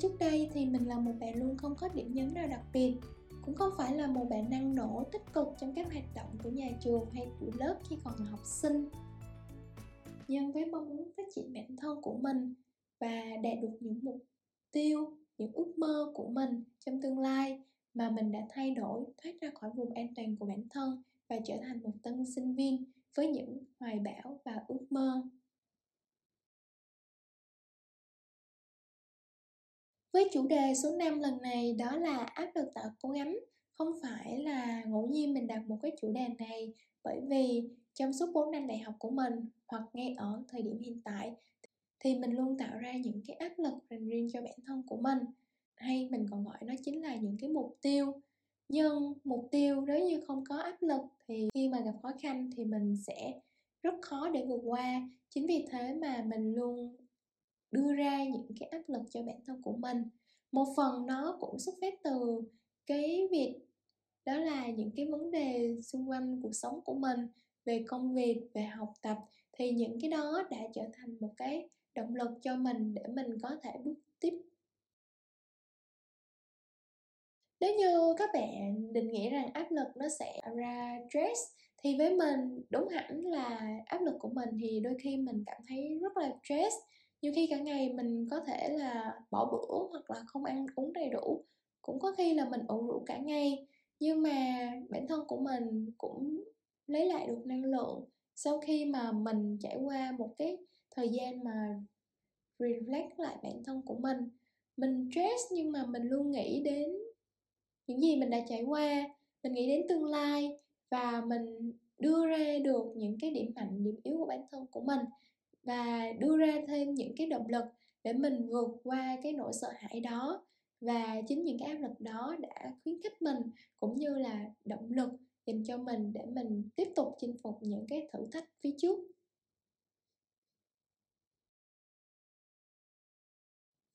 trước đây thì mình là một bạn luôn không có điểm nhấn nào đặc biệt. Cũng không phải là một bạn năng nổ tích cực trong các hoạt động của nhà trường hay của lớp khi còn là học sinh. Nhưng với mong muốn phát triển bản thân của mình và đạt được những mục tiêu, những ước mơ của mình trong tương lai mà mình đã thay đổi, thoát ra khỏi vùng an toàn của bản thân và trở thành một tân sinh viên với những hoài bão và ước mơ. Với chủ đề số 5 lần này đó là áp lực tạo cố gắng, Không phải là ngẫu nhiên mình đặt một cái chủ đề này Bởi vì trong suốt 4 năm đại học của mình Hoặc ngay ở thời điểm hiện tại Thì mình luôn tạo ra những cái áp lực dành riêng cho bản thân của mình. Hay mình còn gọi nó chính là những cái mục tiêu. Nhưng mục tiêu nếu như không có áp lực Thì khi mà gặp khó khăn thì mình sẽ rất khó để vượt qua. Chính vì thế mà mình luôn đưa ra những cái áp lực cho bản thân của mình. Một phần nó cũng xuất phát từ cái việc đó là những cái vấn đề xung quanh cuộc sống của mình, về công việc, về học tập, thì những cái đó đã trở thành một cái động lực cho mình để mình có thể bước tiếp. Nếu như các bạn định nghĩa rằng áp lực nó sẽ ra stress thì với mình, đúng hẳn là áp lực của mình thì đôi khi mình cảm thấy rất là stress nhiều khi cả ngày mình có thể là bỏ bữa hoặc là không ăn uống đầy đủ, cũng có khi là mình ủ rũ cả ngày. Nhưng mà bản thân của mình cũng lấy lại được năng lượng sau khi mà mình trải qua một cái thời gian mà reflect lại bản thân của mình. Mình stress nhưng mà mình luôn nghĩ đến những gì mình đã trải qua, mình nghĩ đến tương lai và mình đưa ra được những cái điểm mạnh, điểm yếu của bản thân của mình và đưa ra thêm những cái động lực để mình vượt qua cái nỗi sợ hãi đó. Và chính những cái áp lực đó đã khuyến khích mình cũng như là động lực dành cho mình để mình tiếp tục chinh phục những cái thử thách phía trước.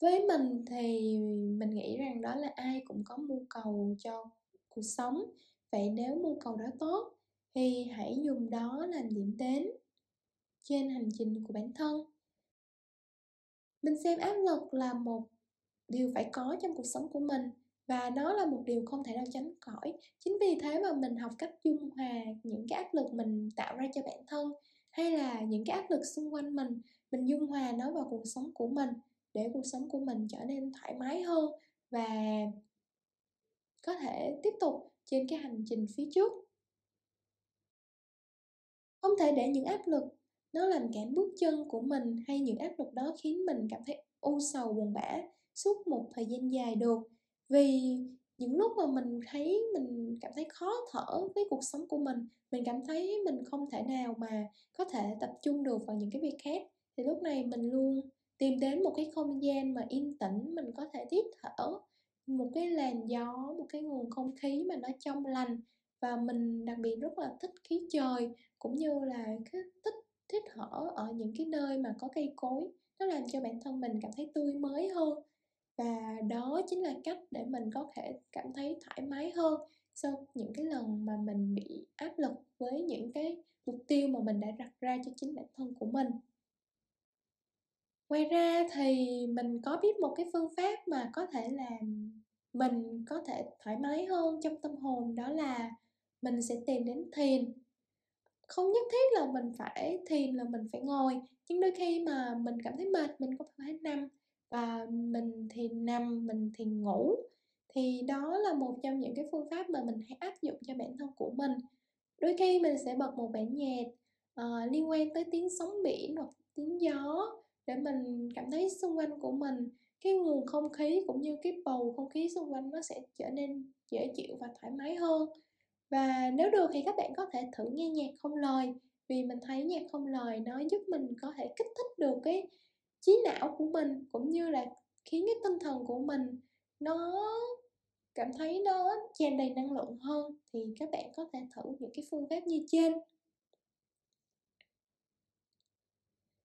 Với mình thì mình nghĩ rằng đó là ai cũng có mưu cầu cho cuộc sống. Vậy nếu mưu cầu đó tốt thì hãy dùng đó làm điểm đến trên hành trình của bản thân. Mình xem áp lực là một điều phải có trong cuộc sống của mình và nó là một điều không thể nào tránh khỏi. Chính vì thế mà mình học cách dung hòa những cái áp lực mình tạo ra cho bản thân hay là những cái áp lực xung quanh mình mình dung hòa nó vào cuộc sống của mình để cuộc sống của mình trở nên thoải mái hơn và có thể tiếp tục trên cái hành trình phía trước. Không thể để những áp lực nó làm cản bước chân của mình hay những áp lực đó khiến mình cảm thấy u sầu, buồn bã suốt một thời gian dài được. Vì những lúc mà mình thấy mình cảm thấy khó thở với cuộc sống của mình mình cảm thấy mình không thể nào mà có thể tập trung được vào những cái việc khác, thì lúc này mình luôn tìm đến một cái không gian mà yên tĩnh, mình có thể hít thở, một cái làn gió, một cái nguồn không khí mà nó trong lành. Và mình đặc biệt rất là thích khí trời, cũng như là cái thích thích thở ở những cái nơi mà có cây cối, nó làm cho bản thân mình cảm thấy tươi mới hơn. Và đó chính là cách để mình có thể cảm thấy thoải mái hơn sau những cái lần mà mình bị áp lực với những cái mục tiêu mà mình đã đặt ra cho chính bản thân của mình. Ngoài ra thì mình có biết một cái phương pháp mà có thể làm mình có thể thoải mái hơn trong tâm hồn, đó là mình sẽ tìm đến thiền không nhất thiết là mình phải thiền là mình phải ngồi nhưng đôi khi mà mình cảm thấy mệt mình có thể nằm và mình thì nằm mình thì ngủ. Thì đó là một trong những cái phương pháp mà mình hãy áp dụng cho bản thân của mình. Đôi khi mình sẽ bật một bản nhạc uh, liên quan tới tiếng sóng biển hoặc tiếng gió để mình cảm thấy xung quanh của mình cái nguồn không khí cũng như cái bầu không khí xung quanh nó sẽ trở nên dễ chịu và thoải mái hơn và nếu được thì các bạn có thể thử nghe nhạc không lời, vì mình thấy nhạc không lời nó giúp mình có thể kích thích được cái trí não của mình, cũng như là khiến cái tinh thần của mình nó cảm thấy nó tràn đầy năng lượng hơn. Thì các bạn có thể thử những cái phương pháp như trên.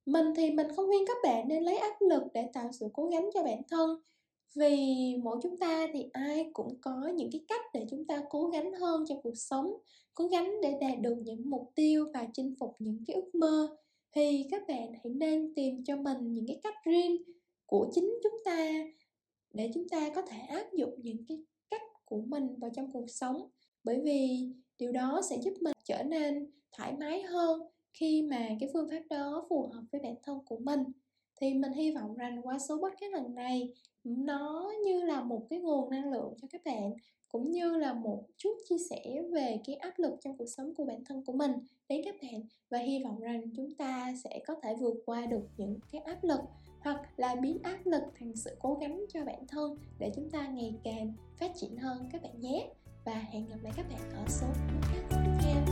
Mình thì mình không khuyên các bạn nên lấy áp lực để tạo sự cố gắng cho bản thân vì mỗi chúng ta thì ai cũng có những cái cách để chúng ta cố gắng hơn trong cuộc sống, cố gắng để đạt được những mục tiêu và chinh phục những cái ước mơ. Thì các bạn hãy nên tìm cho mình những cái cách riêng của chính chúng ta để chúng ta có thể áp dụng những cái cách của mình vào trong cuộc sống. Bởi vì điều đó sẽ giúp mình trở nên thoải mái hơn khi mà cái phương pháp đó phù hợp với bản thân của mình thì mình hy vọng rằng qua số podcast lần này, nó như là một cái nguồn năng lượng cho các bạn, cũng như là một chút chia sẻ về cái áp lực trong cuộc sống của bản thân của mình đến các bạn. Và hy vọng rằng chúng ta sẽ có thể vượt qua được những cái áp lực, hoặc là biến áp lực thành sự cố gắng cho bản thân để chúng ta ngày càng phát triển hơn các bạn nhé. Và hẹn gặp lại các bạn ở số podcast